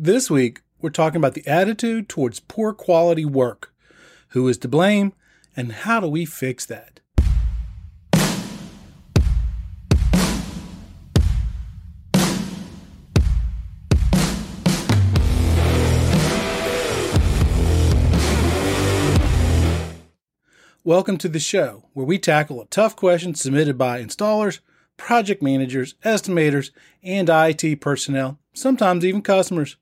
This week, we're talking about the attitude towards poor quality work. Who is to blame, and how do we fix that? Welcome to the show, where we tackle a tough question submitted by installers, project managers, estimators, and IT personnel, sometimes even customers.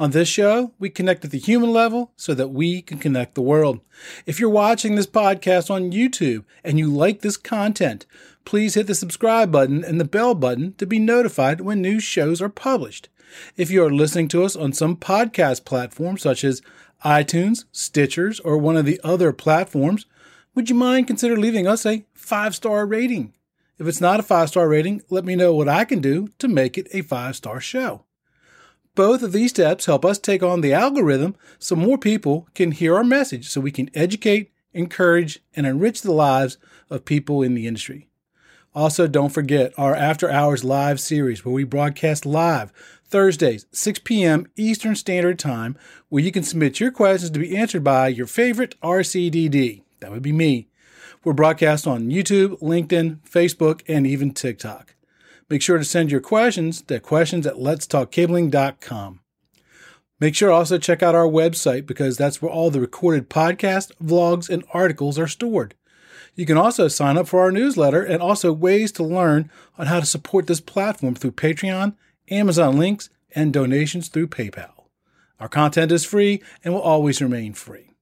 On this show, we connect at the human level so that we can connect the world. If you're watching this podcast on YouTube and you like this content, please hit the subscribe button and the bell button to be notified when new shows are published. If you are listening to us on some podcast platform such as iTunes, Stitchers, or one of the other platforms, would you mind consider leaving us a five star rating? If it's not a five star rating, let me know what I can do to make it a five star show. Both of these steps help us take on the algorithm so more people can hear our message so we can educate, encourage, and enrich the lives of people in the industry. Also, don't forget our After Hours live series where we broadcast live Thursdays, 6 p.m. Eastern Standard Time, where you can submit your questions to be answered by your favorite RCDD. That would be me. We're broadcast on YouTube, LinkedIn, Facebook, and even TikTok. Make sure to send your questions to questions at letstalkcabling.com. Make sure also check out our website because that's where all the recorded podcasts, vlogs, and articles are stored. You can also sign up for our newsletter and also ways to learn on how to support this platform through Patreon, Amazon links, and donations through PayPal. Our content is free and will always remain free.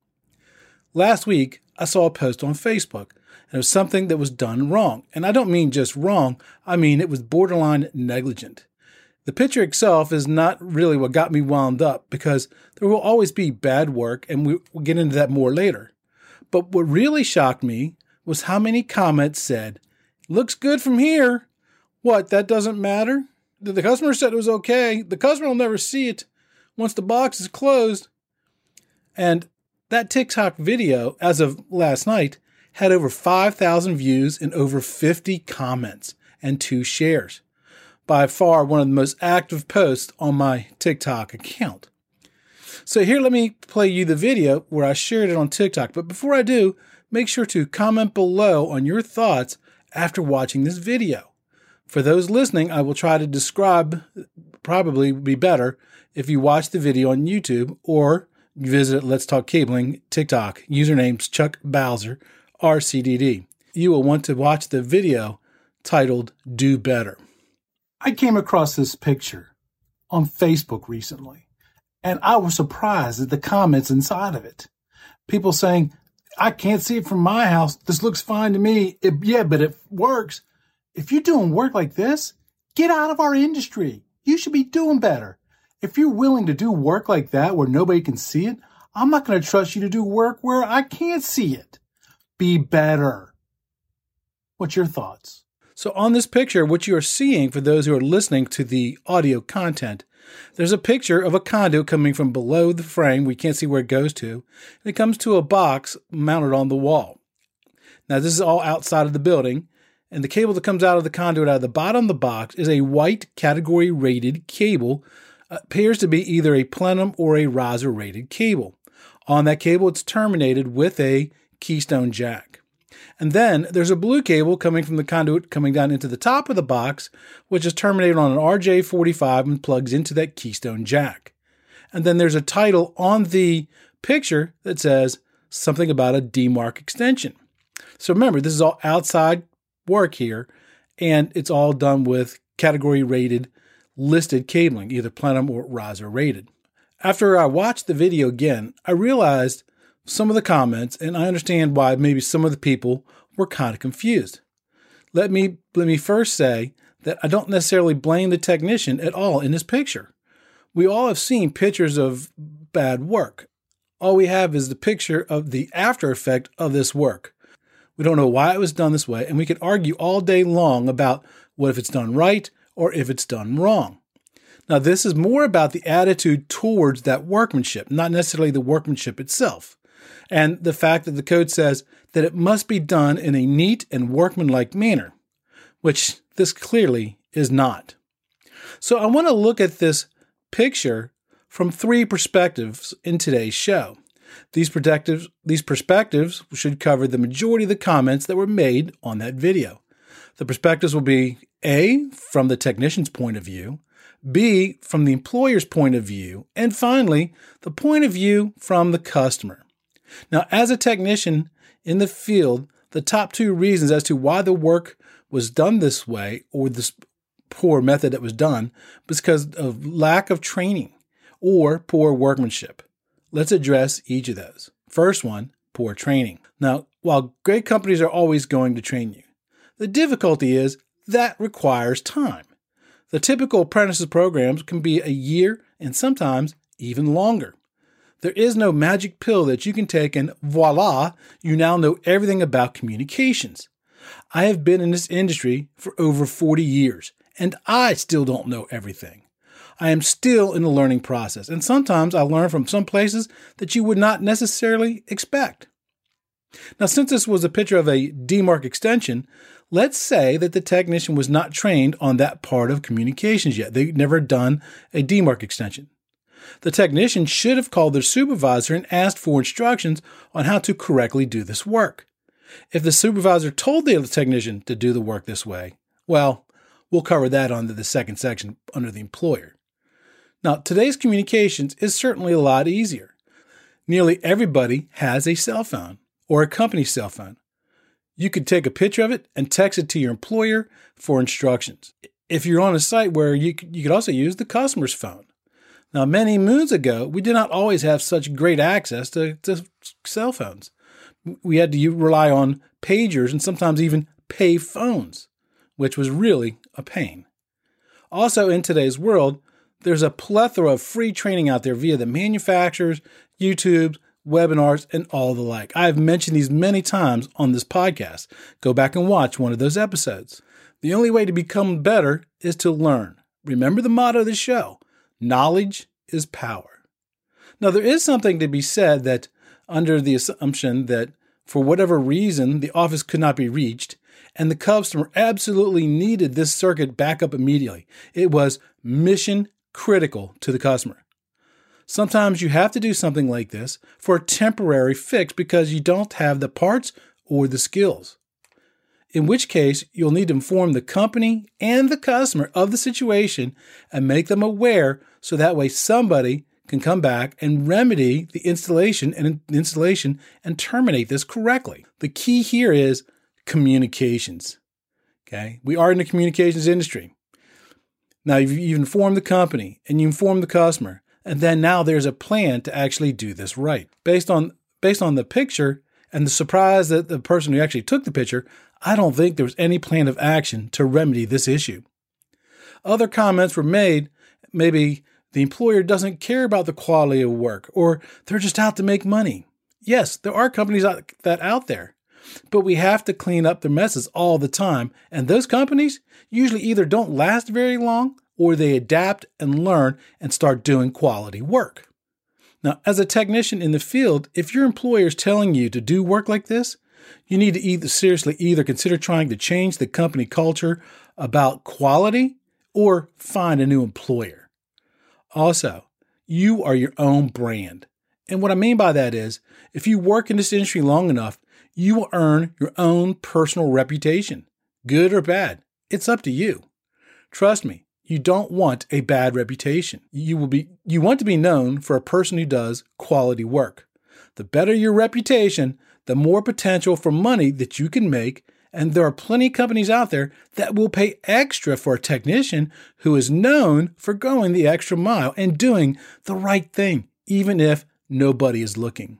Last week, I saw a post on Facebook, and it was something that was done wrong. And I don't mean just wrong, I mean it was borderline negligent. The picture itself is not really what got me wound up because there will always be bad work, and we'll get into that more later. But what really shocked me was how many comments said, Looks good from here. What, that doesn't matter? The customer said it was okay. The customer will never see it once the box is closed. And that TikTok video, as of last night, had over 5,000 views and over 50 comments and two shares. By far one of the most active posts on my TikTok account. So here, let me play you the video where I shared it on TikTok. But before I do, make sure to comment below on your thoughts after watching this video. For those listening, I will try to describe, probably be better if you watch the video on YouTube or visit Let's Talk Cabling TikTok. Username's Chuck Bowser, RCDD. You will want to watch the video titled Do Better. I came across this picture on Facebook recently, and I was surprised at the comments inside of it. People saying, I can't see it from my house. This looks fine to me. It, yeah, but it works. If you're doing work like this, get out of our industry. You should be doing better. If you're willing to do work like that where nobody can see it, I'm not going to trust you to do work where I can't see it. Be better. What's your thoughts? So, on this picture, what you are seeing for those who are listening to the audio content, there's a picture of a conduit coming from below the frame. We can't see where it goes to. And it comes to a box mounted on the wall. Now, this is all outside of the building. And the cable that comes out of the conduit out of the bottom of the box is a white category rated cable appears to be either a plenum or a riser rated cable. On that cable, it's terminated with a keystone jack. And then there's a blue cable coming from the conduit coming down into the top of the box, which is terminated on an RJ45 and plugs into that keystone jack. And then there's a title on the picture that says something about a demarc extension. So remember, this is all outside work here, and it's all done with category rated listed cabling, either plenum or riser rated. After I watched the video again, I realized some of the comments and I understand why maybe some of the people were kind of confused. Let me let me first say that I don't necessarily blame the technician at all in this picture. We all have seen pictures of bad work. All we have is the picture of the after effect of this work. We don't know why it was done this way, and we could argue all day long about what if it's done right or if it's done wrong. Now, this is more about the attitude towards that workmanship, not necessarily the workmanship itself. And the fact that the code says that it must be done in a neat and workmanlike manner, which this clearly is not. So I want to look at this picture from three perspectives in today's show. These perspectives, these perspectives should cover the majority of the comments that were made on that video. The perspectives will be A, from the technician's point of view, B, from the employer's point of view, and finally, the point of view from the customer. Now, as a technician in the field, the top two reasons as to why the work was done this way or this poor method that was done was because of lack of training or poor workmanship. Let's address each of those. First one, poor training. Now, while great companies are always going to train you, the difficulty is that requires time. The typical apprentices programs can be a year and sometimes even longer. There is no magic pill that you can take and voila, you now know everything about communications. I have been in this industry for over 40 years and I still don't know everything. I am still in the learning process, and sometimes I learn from some places that you would not necessarily expect. Now, since this was a picture of a demarc extension, let's say that the technician was not trained on that part of communications yet. They'd never done a demarc extension. The technician should have called their supervisor and asked for instructions on how to correctly do this work. If the supervisor told the technician to do the work this way, well, we'll cover that under the second section under the employer. Now, today's communications is certainly a lot easier. Nearly everybody has a cell phone or a company cell phone. You could take a picture of it and text it to your employer for instructions. If you're on a site where you you could also use the customer's phone. Now, many moons ago, we did not always have such great access to, to cell phones. We had to rely on pagers and sometimes even pay phones, which was really a pain. Also, in today's world, there's a plethora of free training out there via the manufacturers, YouTube, webinars, and all the like. I've mentioned these many times on this podcast. Go back and watch one of those episodes. The only way to become better is to learn. Remember the motto of the show knowledge is power. Now, there is something to be said that under the assumption that for whatever reason the office could not be reached, and the customer absolutely needed this circuit back up immediately. It was mission critical to the customer. Sometimes you have to do something like this for a temporary fix because you don't have the parts or the skills. In which case, you'll need to inform the company and the customer of the situation and make them aware so that way somebody can come back and remedy the installation and installation and terminate this correctly. The key here is communications. Okay? We are in the communications industry. Now you've, informed the company and you inform the customer, and then now there's a plan to actually do this right. Based on based on the picture and the surprise that the person who actually took the picture, I don't think there was any plan of action to remedy this issue. Other comments were made, maybe the employer doesn't care about the quality of work or they're just out to make money. Yes, there are companies that out there. But we have to clean up their messes all the time, and those companies usually either don't last very long or they adapt and learn and start doing quality work. Now, as a technician in the field, if your employer is telling you to do work like this, you need to either seriously either consider trying to change the company culture about quality or find a new employer. Also, you are your own brand. And what I mean by that is, if you work in this industry long enough, you will earn your own personal reputation, good or bad. It's up to you. Trust me, you don't want a bad reputation. You will be you want to be known for a person who does quality work. The better your reputation, the more potential for money that you can make, and there are plenty of companies out there that will pay extra for a technician who is known for going the extra mile and doing the right thing, even if nobody is looking.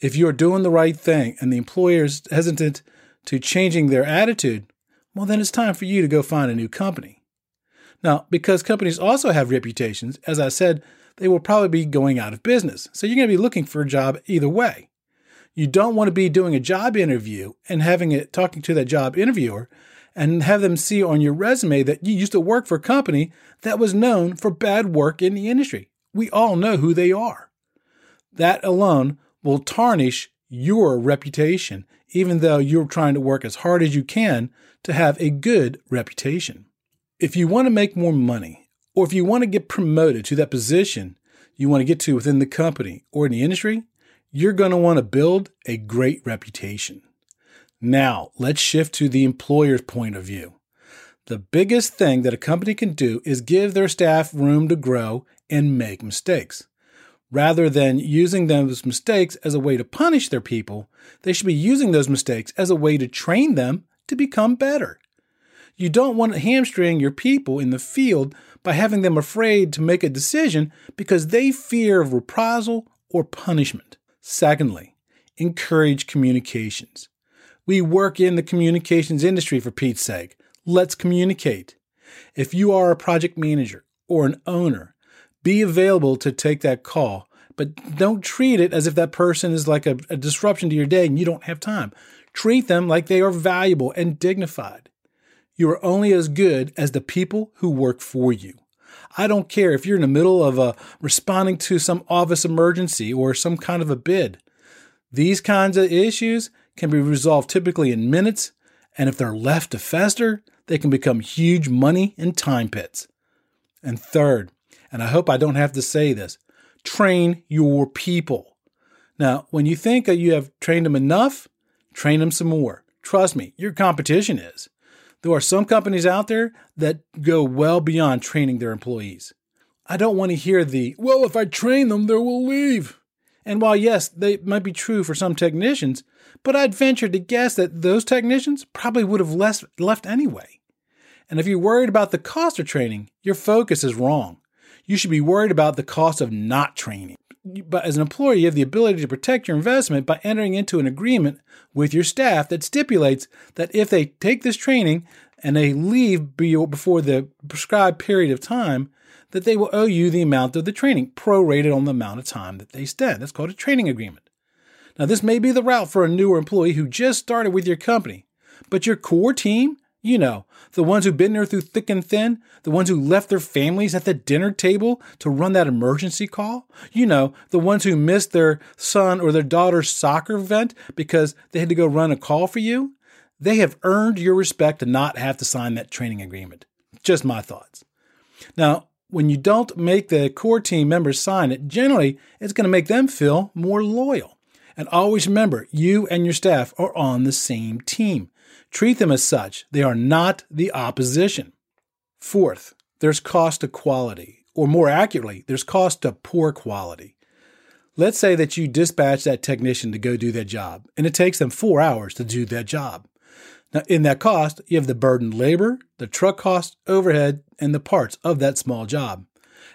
If you're doing the right thing and the employer is hesitant to changing their attitude, well, then it's time for you to go find a new company. Now, because companies also have reputations, as I said, they will probably be going out of business. So you're going to be looking for a job either way. You don't want to be doing a job interview and having it talking to that job interviewer and have them see on your resume that you used to work for a company that was known for bad work in the industry. We all know who they are. That alone will tarnish your reputation, even though you're trying to work as hard as you can to have a good reputation. If you want to make more money, or if you want to get promoted to that position, you want to get to within the company or in the industry, you're going to want to build a great reputation. Now, let's shift to the employer's point of view. The biggest thing that a company can do is give their staff room to grow and make mistakes. Rather than using those mistakes as a way to punish their people, they should be using those mistakes as a way to train them to become better. You don't want to hamstring your people in the field by having them afraid to make a decision because they fear of reprisal or punishment. Secondly, encourage communications. We work in the communications industry for Pete's sake. Let's communicate. If you are a project manager or an owner, be available to take that call, but don't treat it as if that person is like a, a disruption to your day and you don't have time. Treat them like they are valuable and dignified. You are only as good as the people who work for you. I don't care if you're in the middle of a, responding to some office emergency or some kind of a bid. These kinds of issues can be resolved typically in minutes, and if they're left to fester, they can become huge money and time pits. And third, and I hope I don't have to say this, train your people. Now, when you think that you have trained them enough, train them some more. Trust me, your competition is. There are some companies out there that go well beyond training their employees. I don't want to hear the, well, if I train them, they will leave. And while, yes, they might be true for some technicians, but I'd venture to guess that those technicians probably would have left, left anyway. And if you're worried about the cost of training, your focus is wrong. You should be worried about the cost of not training. But as an employer, you have the ability to protect your investment by entering into an agreement with your staff that stipulates that if they take this training and they leave before the prescribed period of time, that they will owe you the amount of the training, prorated on the amount of time that they spend. That's called a training agreement. Now, this may be the route for a newer employee who just started with your company, but your core team, you know, the ones who've been there through thick and thin, the ones who left their families at the dinner table to run that emergency call, you know, the ones who missed their son or their daughter's soccer event because they had to go run a call for you, they have earned your respect to not have to sign that training agreement. Just my thoughts. Now, when you don't make the core team members sign it, generally it's going to make them feel more loyal. And always remember, you and your staff are on the same team. Treat them as such. They are not the opposition. Fourth, there's cost to quality, or more accurately, there's cost to poor quality. Let's say that you dispatch that technician to go do their job, and it takes them four hours to do that job. Now, in that cost, you have the burdened labor, the truck cost, overhead, and the parts of that small job.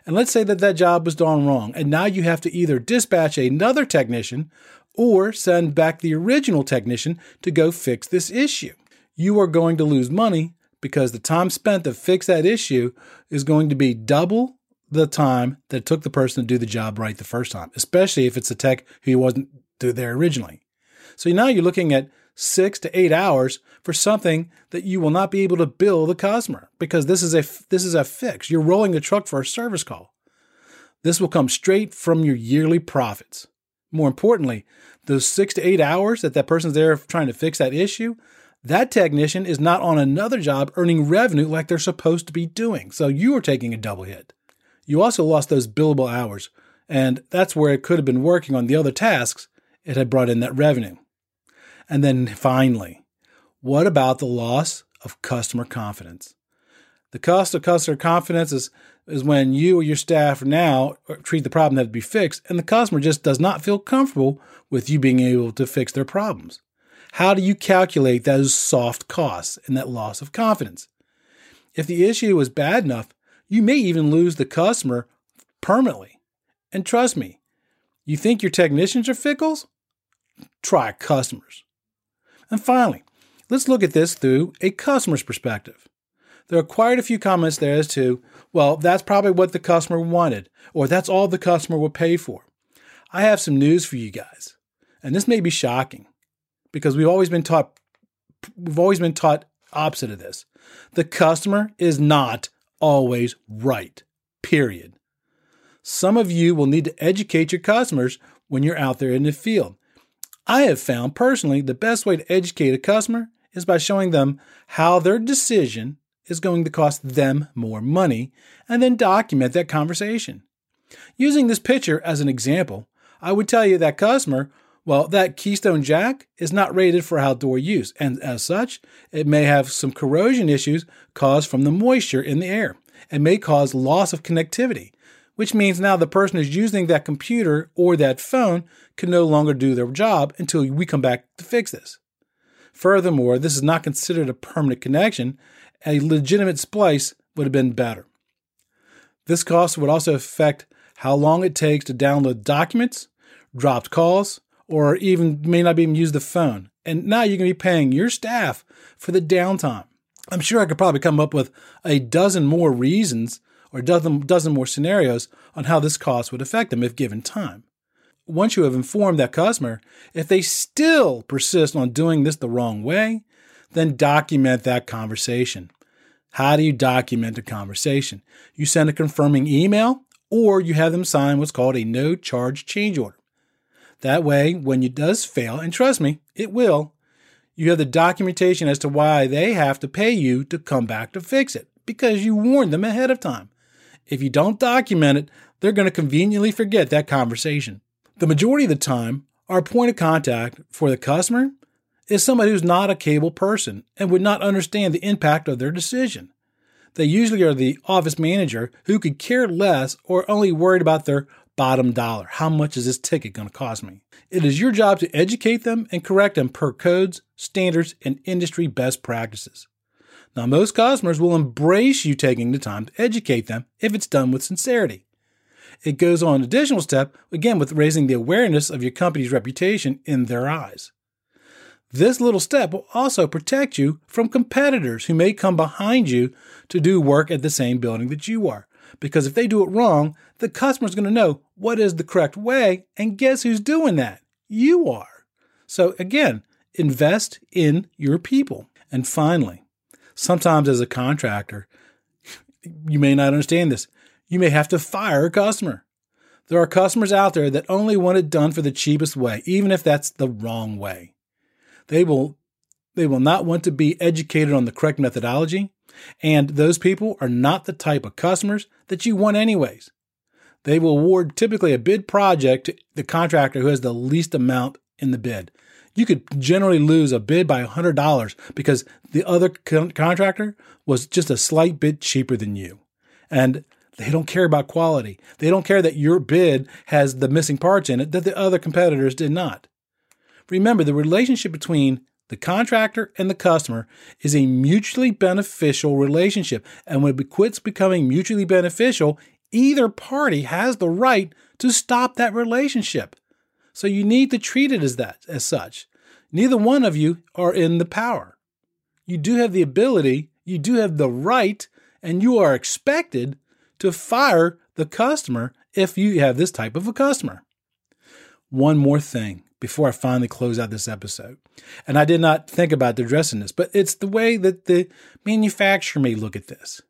And let's say that that job was done wrong, and now you have to either dispatch another technician or send back the original technician to go fix this issue. You are going to lose money because the time spent to fix that issue is going to be double the time that it took the person to do the job right the first time, especially if it's a tech who wasn't there originally. So now you're looking at six to eight hours for something that you will not be able to bill the customer because this is a this is a fix. You're rolling the truck for a service call. This will come straight from your yearly profits. More importantly, those six to eight hours that that person's there trying to fix that issue, that technician is not on another job earning revenue like they're supposed to be doing. So you are taking a double hit. You also lost those billable hours, and that's where it could have been working on the other tasks. It had brought in that revenue. And then finally, what about the loss of customer confidence? The cost of customer confidence is, is when you or your staff now treat the problem that to be fixed, and the customer just does not feel comfortable with you being able to fix their problems. How do you calculate those soft costs and that loss of confidence? If the issue is bad enough, you may even lose the customer permanently. And trust me, you think your technicians are fickles? Try customers. And finally, let's look at this through a customer's perspective. There are quite a few comments there as to, well, that's probably what the customer wanted, or that's all the customer will pay for. I have some news for you guys. And this may be shocking because we've always been taught we've always been taught opposite of this. The customer is not always right. Period. Some of you will need to educate your customers when you're out there in the field. I have found personally the best way to educate a customer is by showing them how their decision is going to cost them more money and then document that conversation. Using this picture as an example, I would tell you that customer, well, that Keystone Jack is not rated for outdoor use, and as such, it may have some corrosion issues caused from the moisture in the air and may cause loss of connectivity, which means now the person who's using that computer or that phone can no longer do their job until we come back to fix this. Furthermore, this is not considered a permanent connection. A legitimate splice would have been better. This cost would also affect how long it takes to download documents, dropped calls, or even may not even use the phone. And now you're going to be paying your staff for the downtime. I'm sure I could probably come up with a dozen more reasons or dozen, dozen more scenarios on how this cost would affect them if given time. Once you have informed that customer, if they still persist on doing this the wrong way, then document that conversation. How do you document a conversation? You send a confirming email or you have them sign what's called a no charge change order. That way, when it does fail, and trust me, it will, you have the documentation as to why they have to pay you to come back to fix it because you warned them ahead of time. If you don't document it, they're going to conveniently forget that conversation. The majority of the time, our point of contact for the customer is somebody who's not a cable person and would not understand the impact of their decision. They usually are the office manager who could care less or only worried about their bottom dollar. How much is this ticket going to cost me? It is your job to educate them and correct them per codes, standards, and industry best practices. Now, most customers will embrace you taking the time to educate them if it's done with sincerity. It goes on an additional step, again, with raising the awareness of your company's reputation in their eyes. This little step will also protect you from competitors who may come behind you to do work at the same building that you are. Because if they do it wrong, the customer's going to know what is the correct way, and guess who's doing that? You are. So again, invest in your people. And finally, sometimes as a contractor, you may not understand this. You may have to fire a customer. There are customers out there that only want it done for the cheapest way, even if that's the wrong way. They will they will not want to be educated on the correct methodology, and those people are not the type of customers that you want anyways. They will award typically a bid project to the contractor who has the least amount in the bid. You could generally lose a bid by $100 because the other con- contractor was just a slight bit cheaper than you. And they don't care about quality. They don't care that your bid has the missing parts in it that the other competitors did not. Remember, the relationship between the contractor and the customer is a mutually beneficial relationship. And when it quits becoming mutually beneficial, either party has the right to stop that relationship. So you need to treat it as that, as such. Neither one of you are in the power. You do have the ability, you do have the right, and you are expected to fire the customer if you have this type of a customer. One more thing before I finally close out this episode. And I did not think about addressing this, but it's the way that the manufacturer may look at this.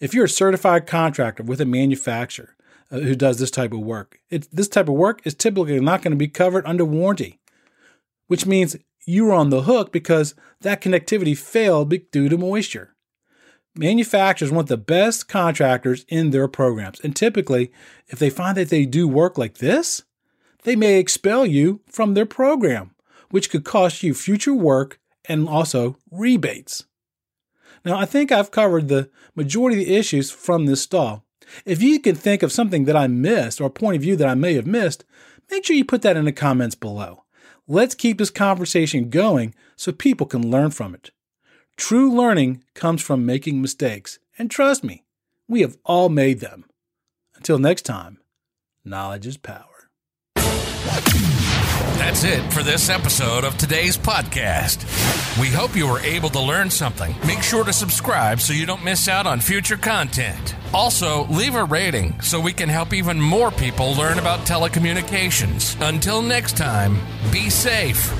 If you're a certified contractor with a manufacturer uh, who does this type of work, this type of work is typically not going to be covered under warranty, which means you're on the hook because that connectivity failed due to moisture. Manufacturers want the best contractors in their programs. And typically, if they find that they do work like this, they may expel you from their program, which could cost you future work and also rebates. Now, I think I've covered the majority of the issues from this stall. If you can think of something that I missed or a point of view that I may have missed, make sure you put that in the comments below. Let's keep this conversation going so people can learn from it. True learning comes from making mistakes, and trust me, we have all made them. Until next time, knowledge is power. That's it for this episode of today's podcast. We hope you were able to learn something. Make sure to subscribe so you don't miss out on future content. Also, leave a rating so we can help even more people learn about telecommunications. Until next time, be safe.